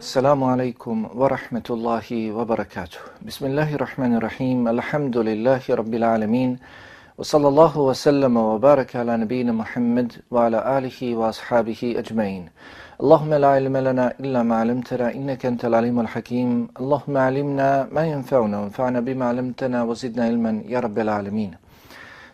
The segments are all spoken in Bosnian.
Assalamu alaikum wa rahmetullahi wa barakatuh. Bismillahirrahmanirrahim. Alhamdulillahi rabbil alamin. Wa sallallahu wa sallama wa baraka ala nabina Muhammad wa ala alihi wa ashabihi ajmain. Allahumma la ilma lana illa ma alimtana innaka antal alimul hakim. Allahumma alimna ma yanfa'una wa anfa'na bima alimtana wa zidna ilman ya rabbil alamin.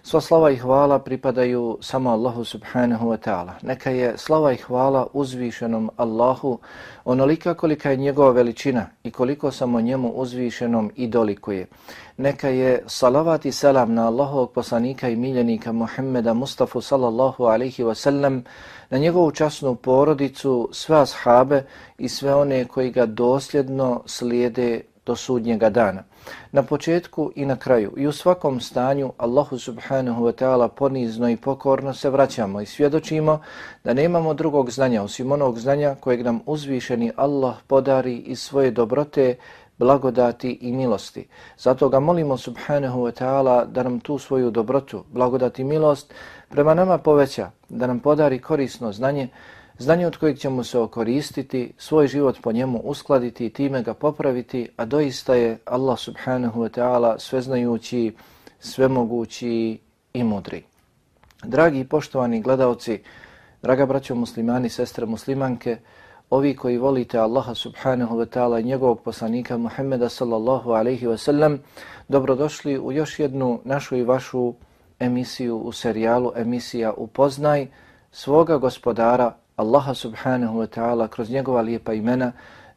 Sva slava i hvala pripadaju samo Allahu subhanahu wa ta'ala. Neka je slava i hvala uzvišenom Allahu onolika kolika je njegova veličina i koliko samo njemu uzvišenom i dolikuje. Neka je salavat i selam na Allahovog poslanika i miljenika Muhammeda Mustafa sallallahu alaihi wa sallam, na njegovu časnu porodicu, sve ashabe i sve one koji ga dosljedno slijede do sudnjega dana. Na početku i na kraju i u svakom stanju Allahu subhanahu wa ta'ala ponizno i pokorno se vraćamo i svjedočimo da nemamo drugog znanja osim onog znanja kojeg nam uzvišeni Allah podari iz svoje dobrote, blagodati i milosti. Zato ga molimo subhanahu wa ta'ala da nam tu svoju dobrotu, blagodati i milost prema nama poveća, da nam podari korisno znanje, znanje od kojeg ćemo se okoristiti, svoj život po njemu uskladiti i time ga popraviti, a doista je Allah subhanahu wa ta'ala sveznajući, svemogući i mudri. Dragi i poštovani gledalci, draga braćo muslimani, sestre muslimanke, ovi koji volite Allaha subhanahu wa ta'ala i njegovog poslanika Muhammeda sallallahu alaihi wa sallam, dobrodošli u još jednu našu i vašu emisiju u serijalu emisija Upoznaj svoga gospodara Allaha subhanahu wa ta'ala kroz njegova lijepa imena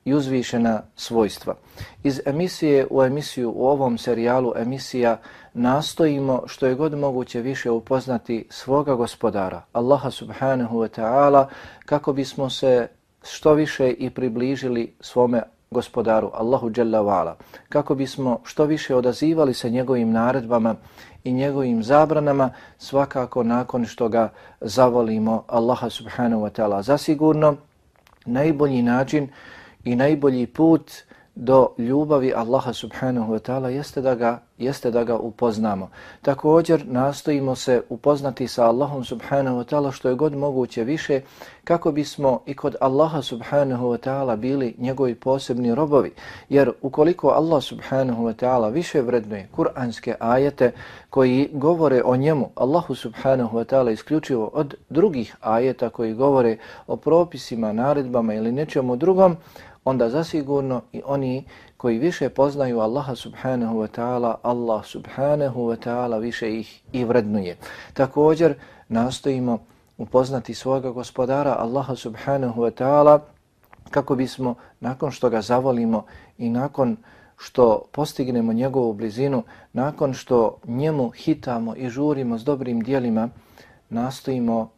i uzvišena svojstva. Iz emisije u emisiju u ovom serijalu emisija nastojimo što je god moguće više upoznati svoga gospodara, Allaha subhanahu wa ta'ala, kako bismo se što više i približili svome gospodaru, Allahu Jalla wa'ala, kako bismo što više odazivali se njegovim naredbama i njegovim zabranama svakako nakon što ga zavolimo Allaha subhanahu wa ta'ala. Zasigurno najbolji način i najbolji put do ljubavi Allaha subhanahu wa ta'ala jeste da ga jeste da ga upoznamo. Također nastojimo se upoznati sa Allahom subhanahu wa ta'ala što je god moguće više kako bismo i kod Allaha subhanahu wa ta'ala bili njegovi posebni robovi. Jer ukoliko Allah subhanahu wa ta'ala više vrednuje kuranske ajete koji govore o njemu, Allahu subhanahu wa ta'ala isključivo od drugih ajeta koji govore o propisima, naredbama ili nečemu drugom, onda zasigurno i oni koji više poznaju Allaha subhanahu wa ta'ala, Allah subhanahu wa ta'ala više ih i vrednuje. Također nastojimo upoznati svoga gospodara Allaha subhanahu wa ta'ala kako bismo nakon što ga zavolimo i nakon što postignemo njegovu blizinu, nakon što njemu hitamo i žurimo s dobrim dijelima, nastojimo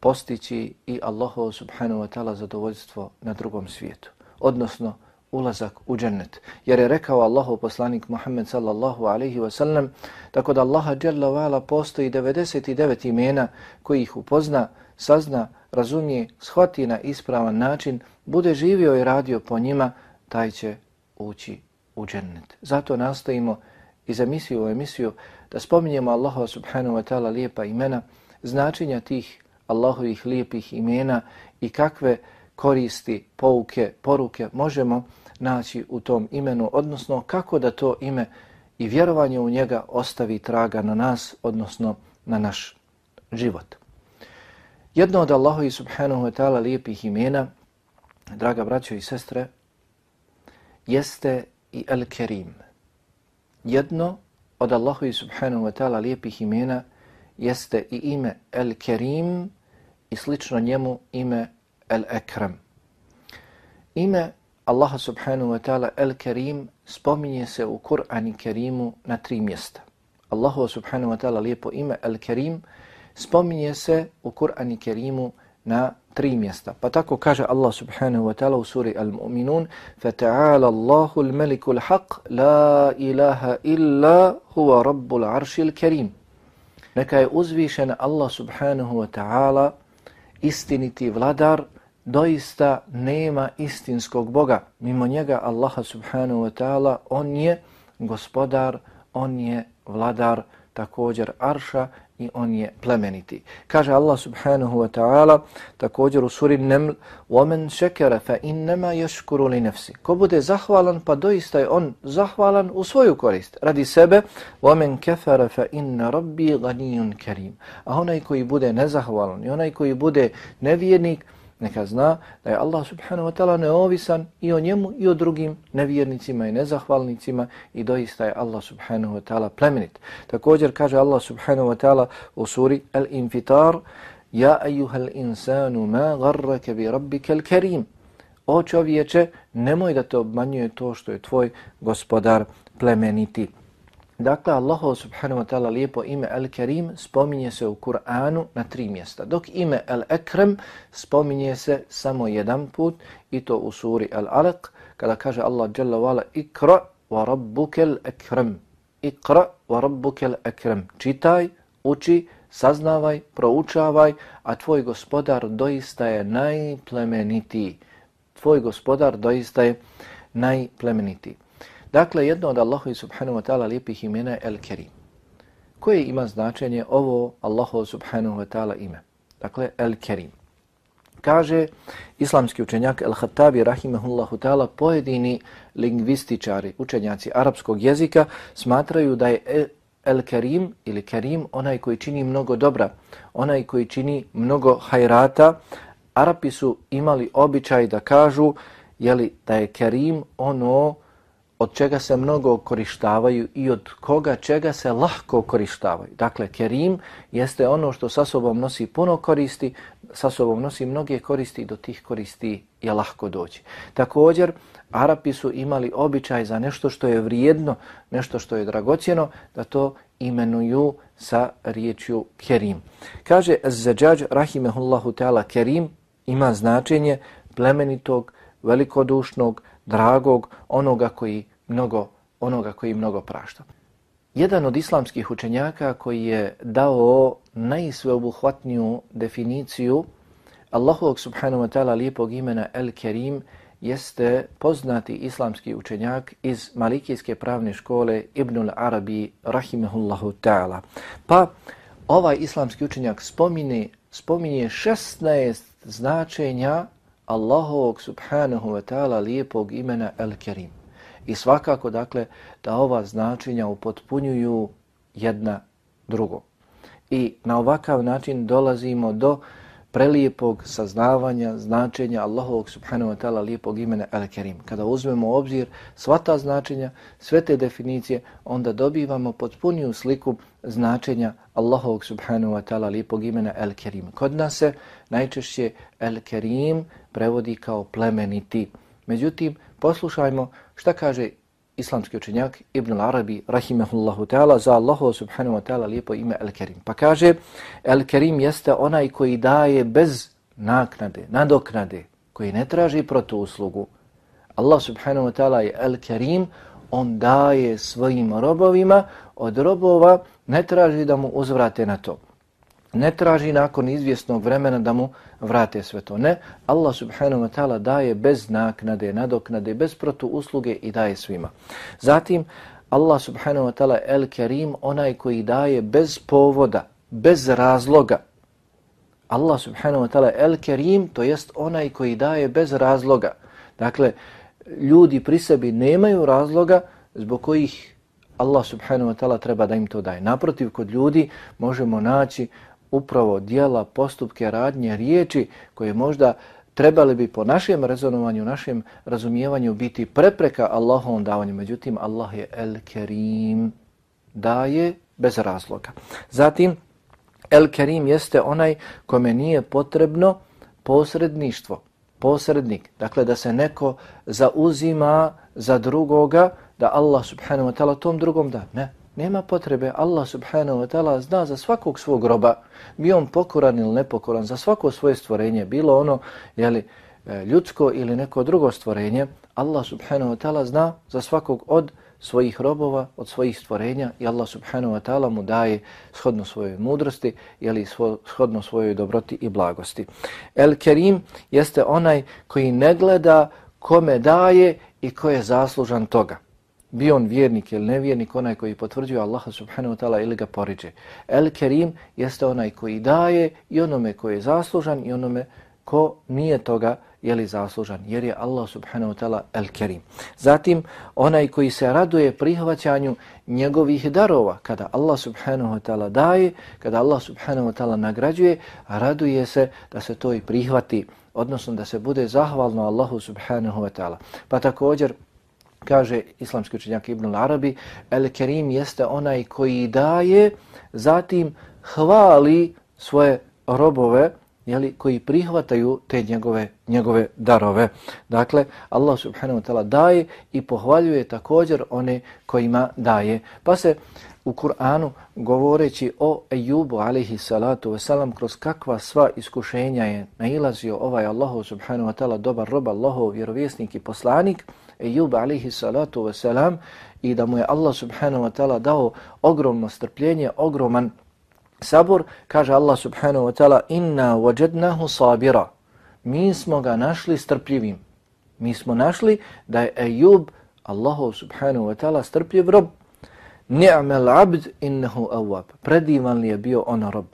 postići i Allahovo subhanahu wa ta'ala zadovoljstvo na drugom svijetu odnosno ulazak u džennet. Jer je rekao Allahu poslanik Muhammed sallallahu alaihi wa sallam, tako da Allaha jalla vala postoji 99 imena koji ih upozna, sazna, razumije, shvati na ispravan način, bude živio i radio po njima, taj će ući u džennet. Zato nastojimo iz emisiju u emisiju da spominjemo Allaha subhanahu wa ta'ala lijepa imena, značenja tih Allahovih lijepih imena i kakve koristi, pouke, poruke možemo naći u tom imenu, odnosno kako da to ime i vjerovanje u njega ostavi traga na nas, odnosno na naš život. Jedno od Allahovi i subhanahu wa ta'ala lijepih imena, draga braćo i sestre, jeste i El-Kerim. Jedno od Allahovi i subhanahu wa ta'ala lijepih imena jeste i ime El-Kerim i slično njemu ime El-Ekram. Ime Allaha subhanahu wa ta'ala El-Kerim spominje se u Kur'ani Kerimu na tri mjesta. Allahu subhanahu wa ta'ala lijepo ime El-Kerim spominje se u Kur'ani Kerimu na tri mjesta. Pa tako kaže Allah subhanahu wa ta'ala u suri Al-Mu'minun فَتَعَالَ اللَّهُ الْمَلِكُ الْحَقِّ لَا إِلَهَ إِلَّا هُوَ رَبُّ الْعَرْشِ الْكَرِيمِ Neka je uzvišen Allah subhanahu wa ta'ala istiniti vladar doista nema istinskog Boga. Mimo njega Allaha subhanahu wa ta'ala, on je gospodar, on je vladar također arša i on je plemeniti. Kaže Allah subhanahu wa ta'ala također u suri Neml وَمَنْ شَكَرَ فَإِنَّمَا يَشْكُرُ لِنَفْسِ Ko bude zahvalan, pa doista je on zahvalan u svoju korist, radi sebe وَمَنْ كَفَرَ فَإِنَّ رَبِّي غَنِيٌ كَرِيمٌ A onaj koji bude nezahvalan i onaj koji bude nevjernik, neka zna da je Allah subhanahu wa ta'ala neovisan i o njemu i o drugim nevjernicima i nezahvalnicima i doista je Allah subhanahu wa ta'ala plemenit. Također kaže Allah subhanahu wa ta'ala u suri Al-Infitar Ja ejuhal insanu ma garrake bi rabbike al-karim. O čovječe, nemoj da te obmanjuje to što je tvoj gospodar plemeniti. Dakle, Allahu subhanahu wa ta'ala lijepo ime Al-Karim spominje se u Kur'anu na tri mjesta, dok ime Al-Ekrem spominje se samo jedan put i to u suri Al-Alaq, kada kaže Allah Jalla wa'ala Ikra wa rabbukel ekrem. Ikra wa rabbukel ekrem. Čitaj, uči, saznavaj, proučavaj, a tvoj gospodar doista je najplemenitiji. Tvoj gospodar doista je najplemenitiji. Dakle, jedno od Allahu subhanahu wa ta'ala lijepih imena je El-Kerim. Koje ima značenje ovo Allahu subhanahu wa ta'ala ime? Dakle, El-Kerim. Kaže islamski učenjak El-Khattabi rahimahullahu ta'ala pojedini lingvističari, učenjaci arapskog jezika smatraju da je El-Kerim ili Kerim onaj koji čini mnogo dobra, onaj koji čini mnogo hajrata. Arapi su imali običaj da kažu jeli, da je Kerim ono od čega se mnogo korištavaju i od koga čega se lahko korištavaju. Dakle, kerim jeste ono što sa sobom nosi puno koristi, sa sobom nosi mnoge koristi i do tih koristi je lahko doći. Također, Arapi su imali običaj za nešto što je vrijedno, nešto što je dragocjeno, da to imenuju sa riječju kerim. Kaže Zađađ, rahimehullahu ta'ala, kerim ima značenje plemenitog, velikodušnog, dragog, onoga koji mnogo, onoga koji mnogo prašta. Jedan od islamskih učenjaka koji je dao najsveobuhvatniju definiciju Allahovog subhanahu wa ta'ala lijepog imena El Kerim jeste poznati islamski učenjak iz Malikijske pravne škole Ibnul Arabi rahimehullahu ta'ala. Pa ovaj islamski učenjak spomine, spominje 16 značenja Allahovog subhanahu wa ta'ala lijepog imena El Kerim. I svakako, dakle, da ova značenja upotpunjuju jedna drugo. I na ovakav način dolazimo do prelijepog saznavanja značenja Allahovog subhanahu wa ta'ala lijepog imena Al-Kerim. Kada uzmemo u obzir sva ta značenja, sve te definicije, onda dobivamo potpuniju sliku značenja Allahovog subhanahu wa ta'ala lijepog imena Al-Kerim. Kod nas se najčešće Al-Kerim prevodi kao plemeniti. Međutim, poslušajmo šta kaže islamski učenjak Ibn al-Arabi rahimehullahu ta'ala za Allahu subhanahu wa ta'ala lijepo ime El-Kerim. Pa kaže, El-Kerim jeste onaj koji daje bez naknade, nadoknade, koji ne traži protu uslugu. Allah subhanahu wa ta'ala je El-Kerim, on daje svojim robovima, od robova ne traži da mu uzvrate na to ne traži nakon izvjesnog vremena da mu vrate sve to. Ne, Allah subhanahu wa ta'ala daje bez naknade, nadoknade, bez protu usluge i daje svima. Zatim, Allah subhanahu wa ta'ala el kerim, onaj koji daje bez povoda, bez razloga. Allah subhanahu wa ta'ala el kerim, to jest onaj koji daje bez razloga. Dakle, ljudi pri sebi nemaju razloga zbog kojih Allah subhanahu wa ta'ala treba da im to daje. Naprotiv, kod ljudi možemo naći upravo dijela, postupke, radnje, riječi koje možda trebali bi po našem rezonovanju, našem razumijevanju biti prepreka Allahovom davanju. Međutim, Allah je El Kerim, daje bez razloga. Zatim, El Kerim jeste onaj kome nije potrebno posredništvo, posrednik. Dakle, da se neko zauzima za drugoga, da Allah subhanahu wa ta'ala tom drugom da. Ne, Nema potrebe, Allah subhanahu wa ta'ala zna za svakog svog roba, bio on pokoran ili nepokoran, za svako svoje stvorenje, bilo ono jeli, e, ljudsko ili neko drugo stvorenje, Allah subhanahu wa ta'ala zna za svakog od svojih robova, od svojih stvorenja i Allah subhanahu wa ta'ala mu daje shodno svojoj mudrosti ili shodno svojoj dobroti i blagosti. El Kerim jeste onaj koji ne gleda kome daje i ko je zaslužan toga bio on vjernik ili nevjernik, onaj koji potvrđuje Allaha subhanahu wa ta'ala ili ga poriđe. El Kerim jeste onaj koji daje i onome koji je zaslužan i onome ko nije toga je li zaslužan, jer je Allah subhanahu wa ta'ala El Kerim. Zatim, onaj koji se raduje prihvaćanju njegovih darova, kada Allah subhanahu wa ta'ala daje, kada Allah subhanahu wa ta'ala nagrađuje, raduje se da se to i prihvati, odnosno da se bude zahvalno Allahu subhanahu wa ta'ala. Pa također, kaže islamski učenjak Ibn Arabi, El Kerim jeste onaj koji daje, zatim hvali svoje robove, jeli, koji prihvataju te njegove, njegove darove. Dakle, Allah subhanahu wa ta'ala daje i pohvaljuje također one kojima daje. Pa se u Kur'anu govoreći o Ejubu alaihi salatu wasalam kroz kakva sva iskušenja je nailazio ovaj Allahu subhanahu wa ta'ala dobar rob Allahov vjerovjesnik i poslanik Ejub alaihi salatu wasalam i da mu je Allah subhanahu wa ta'ala dao ogromno strpljenje, ogroman sabor, kaže Allah subhanahu wa ta'ala inna wajadnahu sabira. Mi smo ga našli strpljivim. Mi smo našli da je Ejub Allahu subhanahu wa ta'ala strpljiv rob. Ni'mal abd innahu awwab. Predivan li je bio on rob.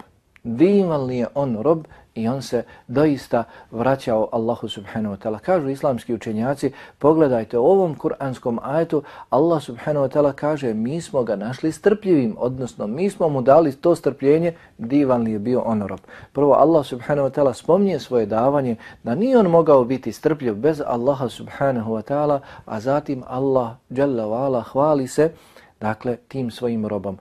Divan li je on rob i on se doista vraćao Allahu subhanahu wa ta'ala. Kažu islamski učenjaci, pogledajte u ovom kuranskom ajetu, Allah subhanahu wa ta'ala kaže mi smo ga našli strpljivim, odnosno mi smo mu dali to strpljenje, divan li je bio on rob. Prvo Allah subhanahu wa ta'ala spomnije svoje davanje da nije on mogao biti strpljiv bez Allaha subhanahu wa ta'ala, a zatim Allah jalla wa ala hvali se dakle tim svojim robom.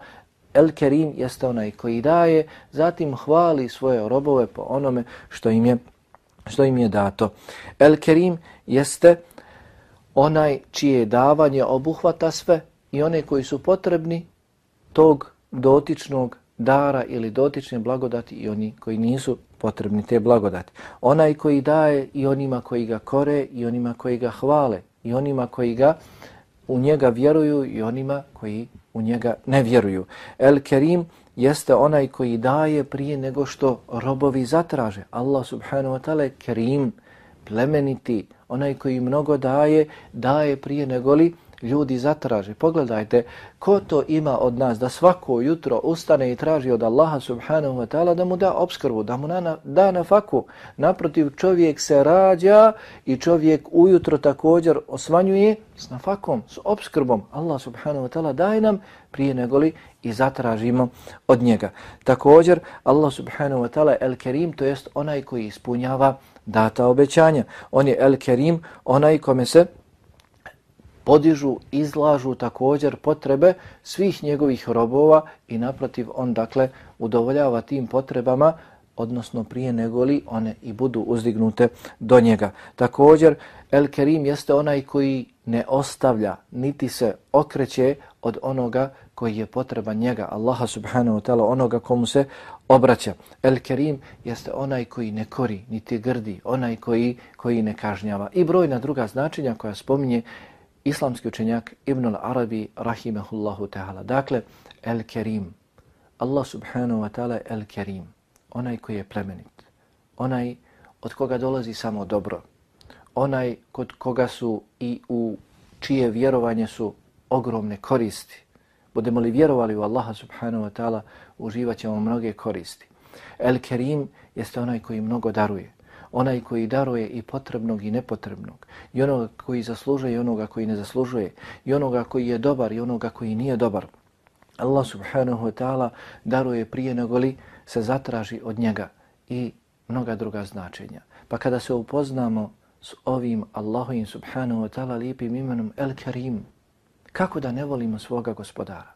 El Kerim jeste onaj koji daje, zatim hvali svoje robove po onome što im je, što im je dato. El Kerim jeste onaj čije davanje obuhvata sve i one koji su potrebni tog dotičnog dara ili dotične blagodati i oni koji nisu potrebni te blagodati. Onaj koji daje i onima koji ga kore i onima koji ga hvale i onima koji ga u njega vjeruju i onima koji u njega ne vjeruju. El Kerim jeste onaj koji daje prije nego što robovi zatraže. Allah subhanahu wa ta'ala je Kerim, plemeniti, onaj koji mnogo daje, daje prije nego li ljudi zatraže. Pogledajte, ko to ima od nas da svako jutro ustane i traži od Allaha subhanahu wa ta'ala da mu da obskrbu, da mu na, da na faku. Naprotiv, čovjek se rađa i čovjek ujutro također osvanjuje s nafakom, s obskrbom. Allah subhanahu wa ta'ala daje nam prije negoli i zatražimo od njega. Također, Allah subhanahu wa ta'ala el kerim, to jest onaj koji ispunjava data obećanja. On je el kerim, onaj kome se podižu, izlažu također potrebe svih njegovih robova i naprotiv on dakle udovoljava tim potrebama odnosno prije negoli one i budu uzdignute do njega. Također El Kerim jeste onaj koji ne ostavlja niti se okreće od onoga koji je potreba njega, Allaha subhanahu wa ta'ala, onoga komu se obraća. El Kerim jeste onaj koji ne kori, niti grdi, onaj koji, koji ne kažnjava. I brojna druga značenja koja spominje islamski učenjak Ibn al-Arabi rahimahullahu ta'ala. Dakle, El-Kerim. Allah subhanahu wa ta'ala El-Kerim. Onaj koji je plemenit. Onaj od koga dolazi samo dobro. Onaj kod koga su i u čije vjerovanje su ogromne koristi. Budemo li vjerovali u Allaha subhanahu wa ta'ala, uživat ćemo mnoge koristi. El-Kerim jeste onaj koji mnogo daruje onaj koji daruje i potrebnog i nepotrebnog, i onoga koji zaslužuje i onoga koji ne zaslužuje, i onoga koji je dobar i onoga koji nije dobar. Allah subhanahu wa ta'ala daruje prije nego li se zatraži od njega i mnoga druga značenja. Pa kada se upoznamo s ovim Allahovim subhanahu wa ta'ala lijepim imenom El Karim, kako da ne volimo svoga gospodara?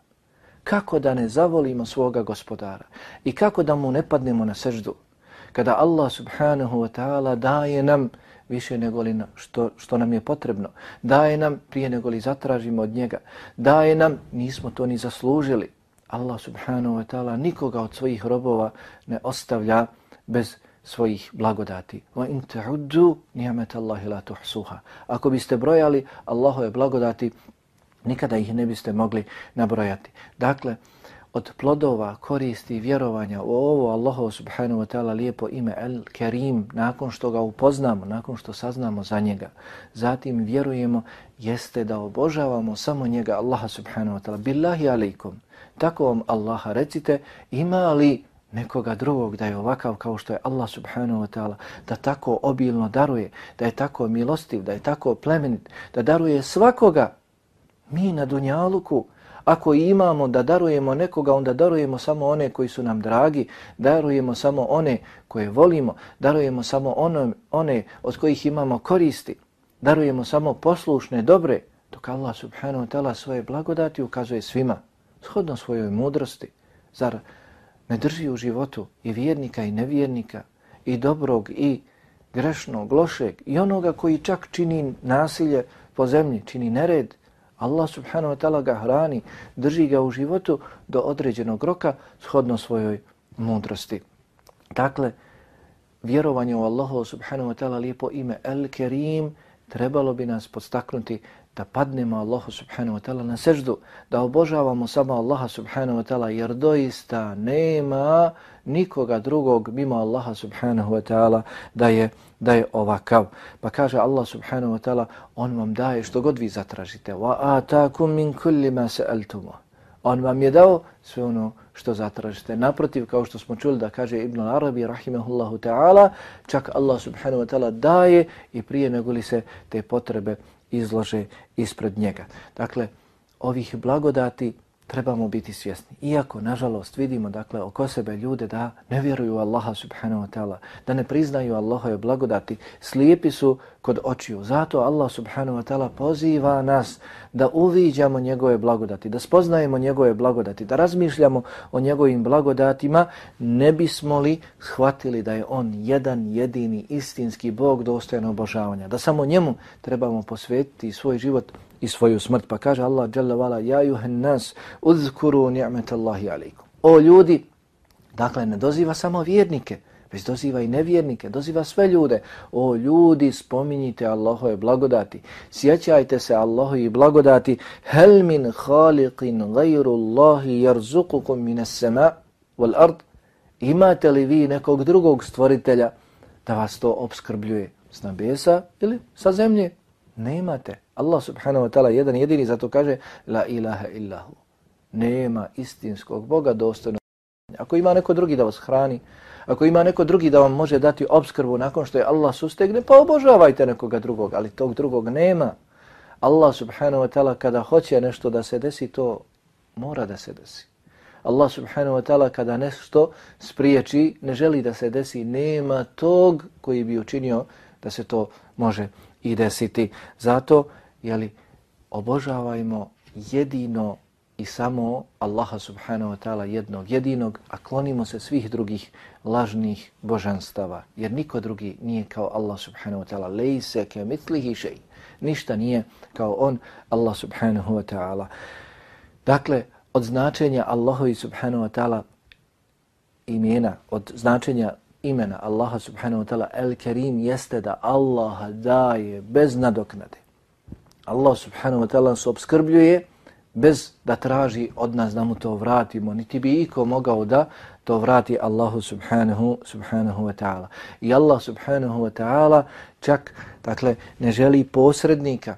Kako da ne zavolimo svoga gospodara? I kako da mu ne padnemo na seždu? Kada Allah subhanahu wa ta'ala daje nam više nego li što, što nam je potrebno, daje nam prije nego li zatražimo od njega, daje nam, nismo to ni zaslužili. Allah subhanahu wa ta'ala nikoga od svojih robova ne ostavlja bez svojih blagodati. Wa in ta'uddu ni'mat Allahi la tuhsuha. Ako biste brojali Allahove blagodati, nikada ih ne biste mogli nabrojati. Dakle, od plodova koristi vjerovanja u ovo Allahu subhanahu wa ta'ala lijepo ime El Kerim nakon što ga upoznamo, nakon što saznamo za njega, zatim vjerujemo jeste da obožavamo samo njega Allaha subhanahu wa ta'ala. Billahi alaikum. Tako vam Allaha recite ima li nekoga drugog da je ovakav kao što je Allah subhanahu wa ta'ala, da tako obilno daruje, da je tako milostiv, da je tako plemenit, da daruje svakoga. Mi na Dunjaluku, ako imamo da darujemo nekoga, onda darujemo samo one koji su nam dragi, darujemo samo one koje volimo, darujemo samo one, one od kojih imamo koristi, darujemo samo poslušne, dobre, dok Allah subhanahu wa ta'ala svoje blagodati ukazuje svima, shodno svojoj mudrosti. Zar ne drži u životu i vjernika i nevjernika, i dobrog i grešnog, lošeg, i onoga koji čak čini nasilje po zemlji, čini nered, Allah subhanahu wa ta'ala ga hrani, drži ga u životu do određenog roka shodno svojoj mudrosti. Dakle, vjerovanje u Allahu subhanahu wa ta'ala lijepo ime El Kerim trebalo bi nas podstaknuti da padnemo Allahu subhanahu wa ta'ala na seždu, da obožavamo samo Allaha subhanahu wa ta'ala jer doista nema nikoga drugog mimo Allaha subhanahu wa ta'ala da je da je ovakav. Pa kaže Allah subhanahu wa ta'ala, on vam daje što god vi zatražite. Wa atakum min kulli ma sa'altumu. On vam je dao sve ono što zatražite. Naprotiv, kao što smo čuli da kaže Ibn Arabi, rahimahullahu ta'ala, čak Allah subhanahu wa ta'ala daje i prije nego li se te potrebe izlože ispred njega. Dakle, ovih blagodati trebamo biti svjesni. Iako, nažalost, vidimo dakle oko sebe ljude da ne vjeruju Allaha subhanahu wa ta'ala, da ne priznaju Allahove blagodati, slijepi su kod očiju. Zato Allah subhanahu wa ta'ala poziva nas da uviđamo njegove blagodati, da spoznajemo njegove blagodati, da razmišljamo o njegovim blagodatima, ne bismo li shvatili da je on jedan jedini istinski Bog dostojan obožavanja, da samo njemu trebamo posvetiti svoj život i svoju smrt. Pa kaže Allah dželle vala ja juhen nas uzkuru ni'metallahi alejkum. O ljudi, dakle ne doziva samo vjernike, već doziva i nevjernike, doziva sve ljude. O ljudi, spominjite Allahove blagodati. Sjećajte se Allahove blagodati. Hel min khaliqin gajru Allahi jarzukukum mine sema wal ard. Imate li vi nekog drugog stvoritelja da vas to obskrbljuje s nebesa ili sa zemlje? Nemate. Allah subhanahu wa ta'ala jedan jedini zato kaže La ilaha illahu. Nema istinskog Boga dostojno. Ako ima neko drugi da vas hrani, ako ima neko drugi da vam može dati obskrbu nakon što je Allah sustegne, pa obožavajte nekoga drugog, ali tog drugog nema. Allah subhanahu wa ta'ala kada hoće nešto da se desi, to mora da se desi. Allah subhanahu wa ta'ala kada nešto spriječi, ne želi da se desi, nema tog koji bi učinio da se to može i desiti. Zato jeli, obožavajmo jedino i samo Allaha subhanahu wa ta'ala jednog jedinog, a klonimo se svih drugih lažnih božanstava. Jer niko drugi nije kao Allah subhanahu wa ta'ala. Lejse ke mitlihi šeji. Ništa nije kao on, Allah subhanahu wa ta'ala. Dakle, od značenja Allahovi subhanahu wa ta'ala imena, od značenja imena Allaha subhanahu wa ta'ala El Kerim jeste da Allah daje bez nadoknade. Allah subhanahu wa ta'ala se obskrbljuje bez da traži od nas da mu to vratimo, niti bi iko mogao da to vrati Allahu subhanahu, subhanahu wa ta'ala. I Allah subhanahu wa ta'ala čak dakle, ne želi posrednika,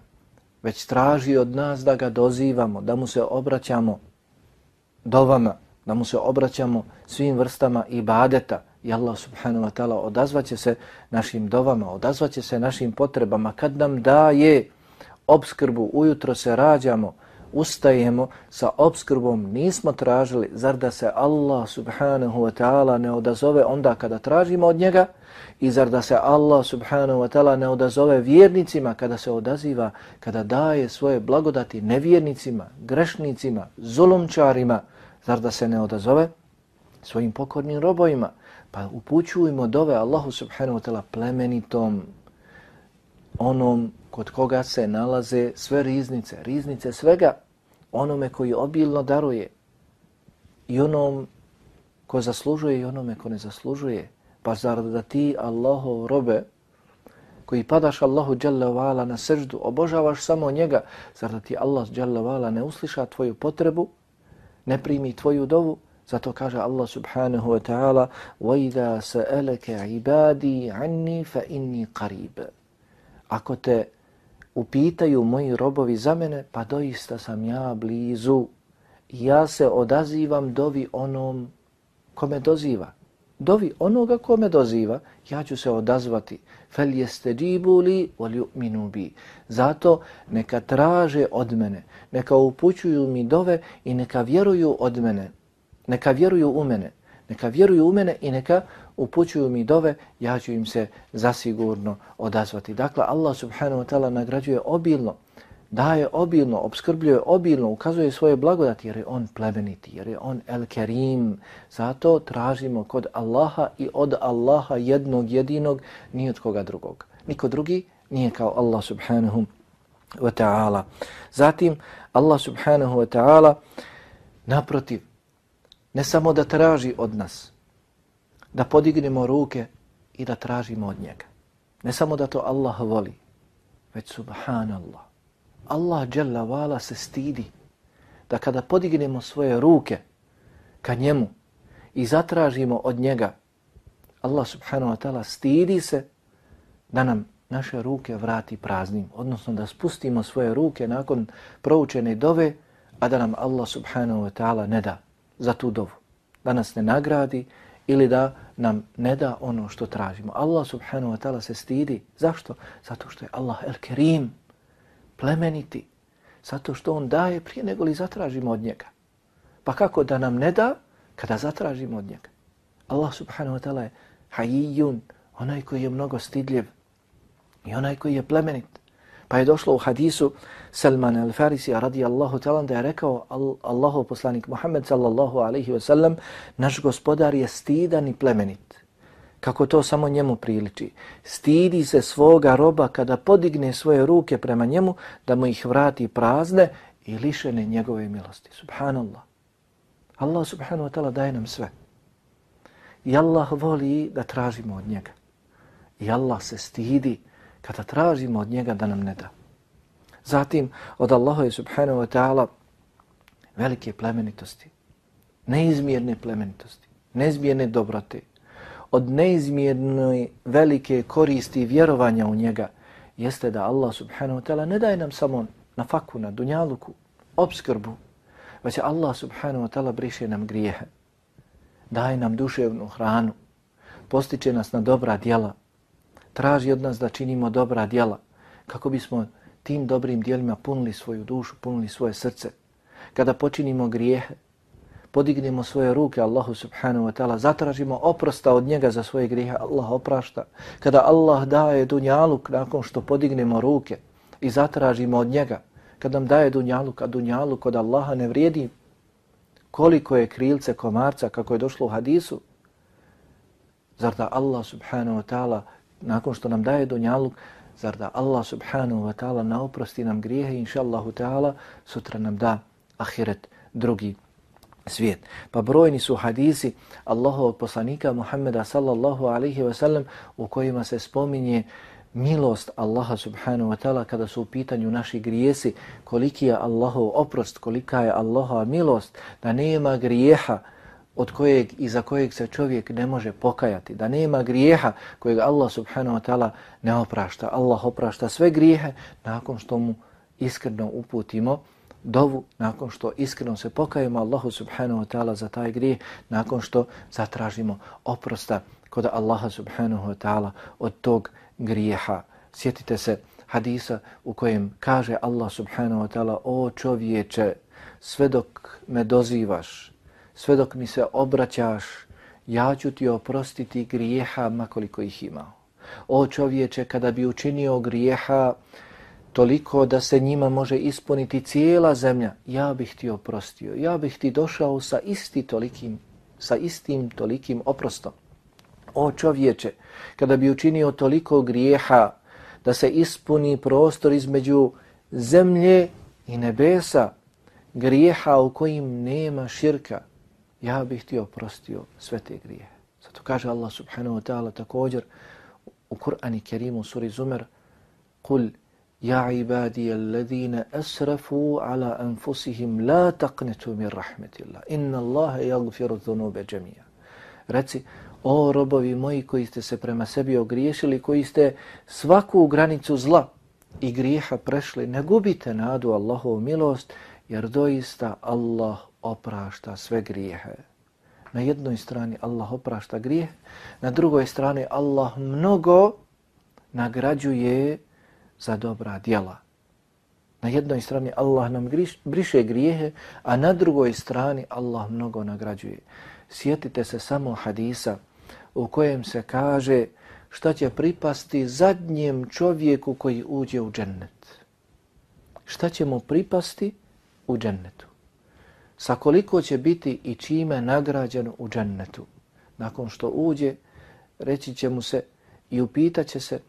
već traži od nas da ga dozivamo, da mu se obraćamo dovama, da mu se obraćamo svim vrstama ibadeta, i Allah subhanahu wa ta'ala odazvaće se našim dovama, odazvaće se našim potrebama. Kad nam daje obskrbu, ujutro se rađamo, ustajemo sa obskrbom, nismo tražili, zar da se Allah subhanahu wa ta'ala ne odazove onda kada tražimo od njega? I zar da se Allah subhanahu wa ta'ala ne odazove vjernicima kada se odaziva, kada daje svoje blagodati nevjernicima, grešnicima, zulumčarima, zar da se ne odazove svojim pokornim robojima, Pa upućujemo dove Allahu subhanahu wa ta'ala plemenitom onom kod koga se nalaze sve riznice, riznice svega onome koji obilno daruje i onom ko zaslužuje i onome ko ne zaslužuje. Pa zar da ti Allahov robe koji padaš Allahu Jalla wa'ala na srždu, obožavaš samo njega, zar da ti Allah Jalla wa'ala ne usliša tvoju potrebu, ne primi tvoju dovu, zato kaže Allah subhanahu wa ta'ala وَإِذَا سَأَلَكَ عِبَادِي عَنِّي فَإِنِّي قَرِيبٌ Ako te upitaju moji robovi za mene, pa doista sam ja blizu. Ja se odazivam dovi onom kome doziva. Dovi onoga kome doziva, ja ću se odazvati. Fel jeste džibuli vol ju'minu bi. Zato neka traže od mene, neka upućuju mi dove i neka vjeruju od mene. Neka vjeruju u mene. Neka vjeruju u mene i neka upućuju mi dove, ja ću im se zasigurno odazvati. Dakle, Allah subhanahu wa ta'ala nagrađuje obilno, daje obilno, obskrbljuje obilno, ukazuje svoje blagodati jer je on plemeniti, jer je on el kerim. Zato tražimo kod Allaha i od Allaha jednog jedinog, ni od koga drugog. Niko drugi nije kao Allah subhanahu wa ta'ala. Zatim, Allah subhanahu wa ta'ala naprotiv, ne samo da traži od nas, da podignemo ruke i da tražimo od njega. Ne samo da to Allah voli, već subhanallah. Allah dželle vala se stidi da kada podignemo svoje ruke ka njemu i zatražimo od njega, Allah subhanahu wa ta'ala stidi se da nam naše ruke vrati praznim, odnosno da spustimo svoje ruke nakon proučene dove, a da nam Allah subhanahu wa ta'ala ne da za tu dovu. Da nas ne nagradi ili da nam ne da ono što tražimo. Allah subhanahu wa ta'ala se stidi. Zašto? Zato što je Allah el-Kerim, plemeniti. Zato što on daje prije nego li zatražimo od njega. Pa kako da nam ne da kada zatražimo od njega? Allah subhanahu wa ta'ala je hajijun, onaj koji je mnogo stidljiv i onaj koji je plemenit. Pa je došlo u hadisu Salman al-Farisi radijallahu ta'ala da je rekao Allahu poslanik Muhammed sallallahu alaihi wa sallam naš gospodar je stidan i plemenit. Kako to samo njemu priliči. Stidi se svoga roba kada podigne svoje ruke prema njemu da mu ih vrati prazne i lišene njegove milosti. Subhanallah. Allah subhanahu wa ta'ala daje nam sve. I Allah voli da tražimo od njega. I Allah se stidi kada tražimo od njega da nam ne da. Zatim od Allaha je subhanahu wa ta'ala velike plemenitosti, neizmjerne plemenitosti, neizmjerne dobrote, od neizmjerne velike koristi vjerovanja u njega jeste da Allah subhanahu wa ta'ala ne daje nam samo na faku, na dunjaluku, obskrbu, već Allah subhanahu wa ta'ala briše nam grijehe, daje nam duševnu hranu, postiče nas na dobra djela, traži od nas da činimo dobra djela kako bismo tim dobrim djelima punili svoju dušu, punili svoje srce. Kada počinimo grijehe, podignemo svoje ruke Allahu subhanahu wa ta'ala, zatražimo oprosta od njega za svoje grijehe, Allah oprašta. Kada Allah daje dunjaluk nakon što podignemo ruke i zatražimo od njega, kad nam daje dunjaluk, a dunjaluk od Allaha ne vrijedi koliko je krilce komarca, kako je došlo u hadisu, zar da Allah subhanahu wa ta'ala nakon što nam daje dunjaluk, zar da Allah subhanahu wa ta'ala naoprosti nam grijehe, inša Allahu ta'ala, sutra nam da ahiret drugi svijet. Pa brojni su hadisi Allahovog poslanika Muhammeda sallallahu alaihi wa sallam u kojima se spominje milost Allaha subhanahu wa ta'ala kada su u pitanju naši grijesi, koliki je Allahov oprost, kolika je Allahova milost, da nema grijeha od kojeg i za kojeg se čovjek ne može pokajati, da nema grijeha kojeg Allah subhanahu wa ta'ala ne oprašta. Allah oprašta sve grijehe nakon što mu iskreno uputimo dovu, nakon što iskreno se pokajemo Allahu subhanahu wa ta'ala za taj grijeh, nakon što zatražimo oprosta kod Allaha subhanahu wa ta'ala od tog grijeha. Sjetite se hadisa u kojem kaže Allah subhanahu wa ta'ala o čovječe, sve dok me dozivaš, sve dok mi se obraćaš, ja ću ti oprostiti grijeha makoliko ih imao. O čovječe, kada bi učinio grijeha toliko da se njima može ispuniti cijela zemlja, ja bih ti oprostio. Ja bih ti došao sa isti tolikim, sa istim tolikim oprostom. O čovječe, kada bi učinio toliko grijeha da se ispuni prostor između zemlje i nebesa, grijeha u kojim nema širka, ja bih ti oprostio sve te grije. Zato kaže Allah subhanahu wa ta'ala također u Kur'ani Kerimu suri Zumer Kul Ja ibadi alladhina asrafu ala anfusihim la taqnetu min rahmetillah. Inna Allahe jagfiru dhunube džemija. Reci, o robovi moji koji ste se prema sebi ogriješili, koji ste svaku granicu zla i grijeha prešli, ne gubite nadu Allahovu milost, jer doista Allah oprašta sve grijehe. Na jednoj strani Allah oprašta grijeh, na drugoj strani Allah mnogo nagrađuje za dobra djela. Na jednoj strani Allah nam griš, briše grijehe, a na drugoj strani Allah mnogo nagrađuje. Sjetite se samo hadisa u kojem se kaže šta će pripasti zadnjem čovjeku koji uđe u džennet. Šta će mu pripasti u džennetu? Sa koliko će biti i čime nagrađeno u džennetu? Nakon što uđe, reći će mu se i upitaće se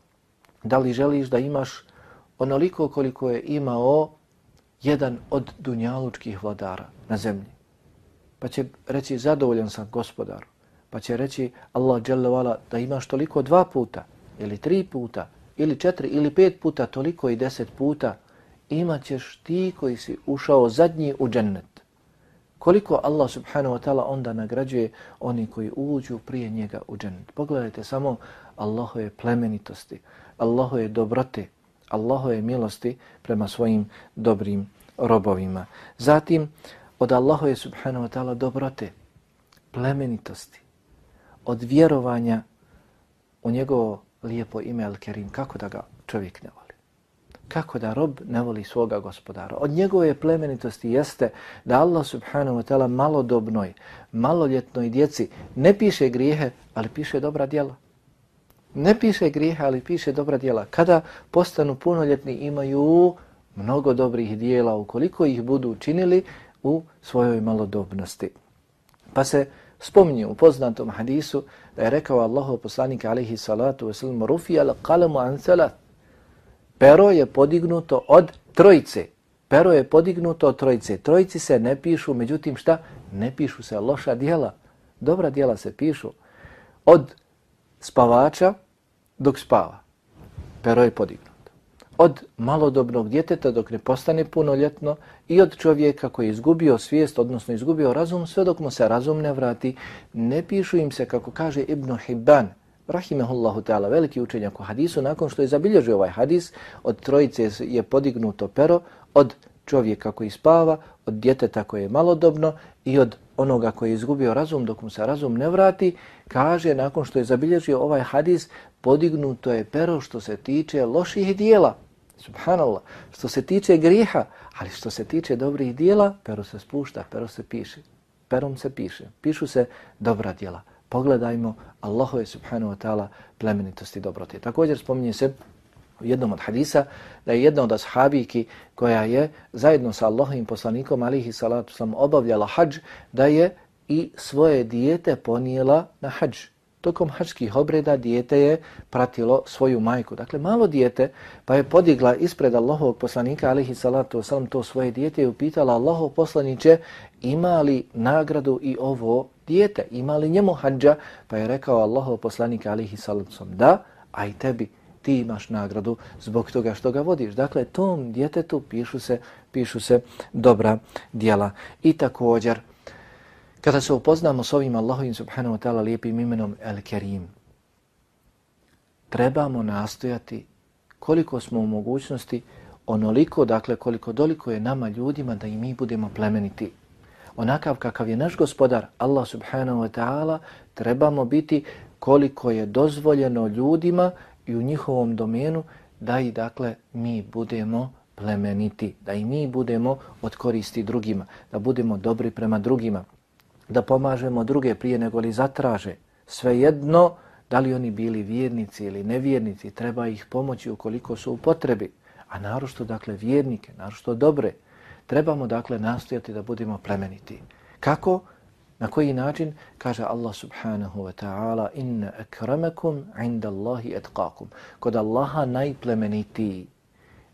da li želiš da imaš onoliko koliko je imao jedan od dunjalučkih vladara na zemlji. Pa će reći zadovoljan sam gospodaru. Pa će reći Allah dželle da imaš toliko dva puta ili tri puta ili četiri ili pet puta toliko i deset puta imat ćeš ti koji si ušao zadnji u džennet. Koliko Allah subhanahu wa ta'ala onda nagrađuje oni koji uđu prije njega u džennet. Pogledajte samo Allahove plemenitosti, Allahove dobrote, Allahove milosti prema svojim dobrim robovima. Zatim, od Allahove subhanahu wa ta'ala dobrote, plemenitosti, od vjerovanja u njegovo lijepo ime Al-Kerim, kako da ga čovjek ne voli. Kako da rob ne voli svoga gospodara. Od njegove plemenitosti jeste da Allah subhanahu wa ta'ala malodobnoj, maloljetnoj djeci ne piše grijehe, ali piše dobra djela. Ne piše grijehe, ali piše dobra djela. Kada postanu punoljetni imaju mnogo dobrih dijela ukoliko ih budu učinili u svojoj malodobnosti. Pa se spominje u poznatom hadisu da je rekao Allahu poslanik alaihi salatu wasalam rufi al qalamu an salat. Pero je podignuto od trojice. Pero je podignuto od trojice. Trojici se ne pišu, međutim šta? Ne pišu se loša dijela. Dobra dijela se pišu. Od spavača dok spava. Pero je podignuto od malodobnog djeteta dok ne postane punoljetno i od čovjeka koji je izgubio svijest, odnosno izgubio razum, sve dok mu se razum ne vrati, ne pišu im se, kako kaže Ibn Hibban, rahimehullahu ta'ala, veliki učenjak u hadisu, nakon što je zabilježio ovaj hadis, od trojice je podignuto pero, od čovjeka koji spava, od djeteta koje je malodobno i od onoga koji je izgubio razum dok mu se razum ne vrati, kaže nakon što je zabilježio ovaj hadis, podignuto je pero što se tiče loših dijela. Subhanallah, što se tiče grijeha, ali što se tiče dobrih dijela, pero se spušta, pero se piše. Perom se piše, pišu se dobra dijela. Pogledajmo Allahove subhanahu wa ta'ala plemenitosti dobrote. Također spominje se u jednom od hadisa da je jedna od ashabiki koja je zajedno sa Allahovim poslanikom alihi salatu sam obavljala hađ, da je i svoje dijete ponijela na hađ tokom hađskih obreda dijete je pratilo svoju majku. Dakle, malo dijete pa je podigla ispred Allahovog poslanika, alihi salatu sam to svoje dijete i upitala Allahov poslaniće ima li nagradu i ovo dijete, ima li njemu hađa, pa je rekao Allahov poslanik alihi salacom, da, a i tebi ti imaš nagradu zbog toga što ga vodiš. Dakle, tom djetetu pišu se, pišu se dobra dijela. I također, Kada se upoznamo s ovim Allahovim subhanahu wa ta'ala lijepim imenom El Kerim, trebamo nastojati koliko smo u mogućnosti, onoliko, dakle koliko doliko je nama ljudima da i mi budemo plemeniti. Onakav kakav je naš gospodar, Allah subhanahu wa ta'ala, trebamo biti koliko je dozvoljeno ljudima i u njihovom domenu da i dakle mi budemo plemeniti, da i mi budemo od koristi drugima, da budemo dobri prema drugima da pomažemo druge prije nego li zatraže. Svejedno, da li oni bili vjernici ili nevjernici, treba ih pomoći ukoliko su u potrebi. A narošto, dakle, vjernike, narošto dobre, trebamo, dakle, nastojati da budemo plemeniti. Kako? Na koji način? Kaže Allah subhanahu wa ta'ala inna akramakum inda Allahi etqakum. Kod Allaha najplemenitiji,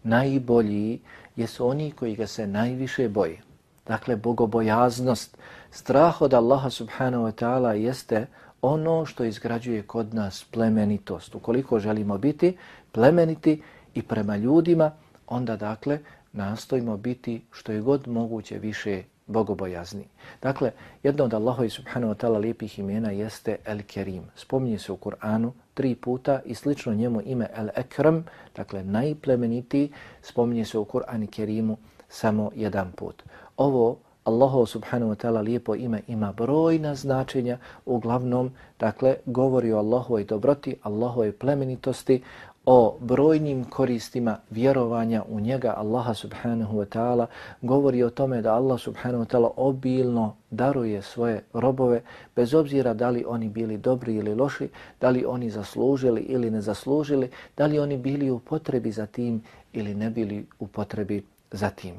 najbolji jesu oni koji ga se najviše boje. Dakle, bogobojaznost, strah od Allaha subhanahu wa ta'ala jeste ono što izgrađuje kod nas plemenitost. Ukoliko želimo biti plemeniti i prema ljudima onda dakle nastojimo biti što je god moguće više bogobojazni. Dakle, jedno od Allahovi subhanahu wa ta'ala lijepih imena jeste El Kerim. Spominje se u Kur'anu tri puta i slično njemu ime El Ekram, dakle najplemenitiji, spominje se u Kur'ani Kerimu samo jedan put. Ovo Allahu subhanahu wa ta'ala lijepo ime ima brojna značenja, uglavnom, dakle, govori o Allahovoj dobroti, Allahovoj plemenitosti, o brojnim koristima vjerovanja u njega Allaha subhanahu wa ta'ala govori o tome da Allah subhanahu wa ta'ala obilno daruje svoje robove bez obzira da li oni bili dobri ili loši, da li oni zaslužili ili ne zaslužili, da li oni bili u potrebi za tim ili ne bili u potrebi za tim.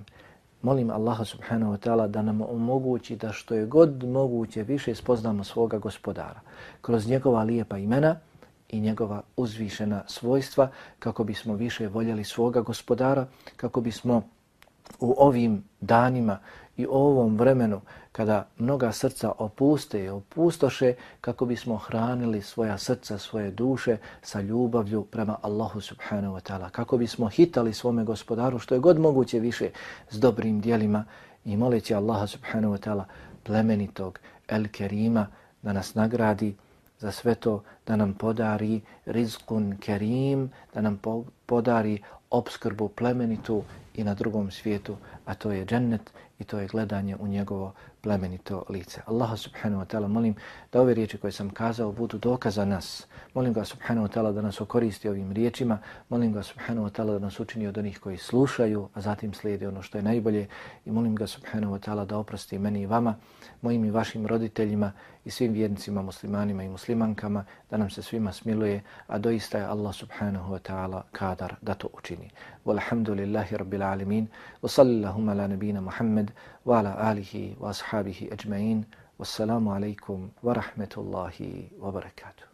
Molim Allaha subhanahu wa ta'ala da nam omogući da što je god moguće više spoznamo svoga gospodara kroz njegova lijepa imena, i njegova uzvišena svojstva kako bismo više voljeli svoga gospodara, kako bismo u ovim danima i ovom vremenu kada mnoga srca opuste i opustoše kako bismo hranili svoja srca, svoje duše sa ljubavlju prema Allahu subhanahu wa ta'ala. Kako bismo hitali svome gospodaru što je god moguće više s dobrim dijelima i moleći Allaha subhanahu wa ta'ala plemenitog El Kerima da nas nagradi za sve to da nam podari rizkun kerim, da nam podari obskrbu plemenitu i na drugom svijetu, a to je džennet i to je gledanje u njegovo plemenito lice. Allah subhanahu wa ta'ala molim da ove riječi koje sam kazao budu dokaza nas. Molim ga subhanahu wa ta'ala da nas okoristi ovim riječima. Molim ga subhanahu wa ta'ala da nas učini od onih koji slušaju, a zatim slijede ono što je najbolje. I molim ga subhanahu wa ta'ala da oprosti meni i vama, mojim i vašim roditeljima i svim vjernicima, muslimanima i muslimankama, da nam se svima smiluje, a doista je Allah subhanahu wa ta'ala kadar da to učini. Walhamdulillahi rabbil alemin. Wa sallillahumma ala nabina Muhammed, wa ala alihi wa ashabihi ajma'in. Wassalamu alaikum wa rahmetullahi wa barakatuh.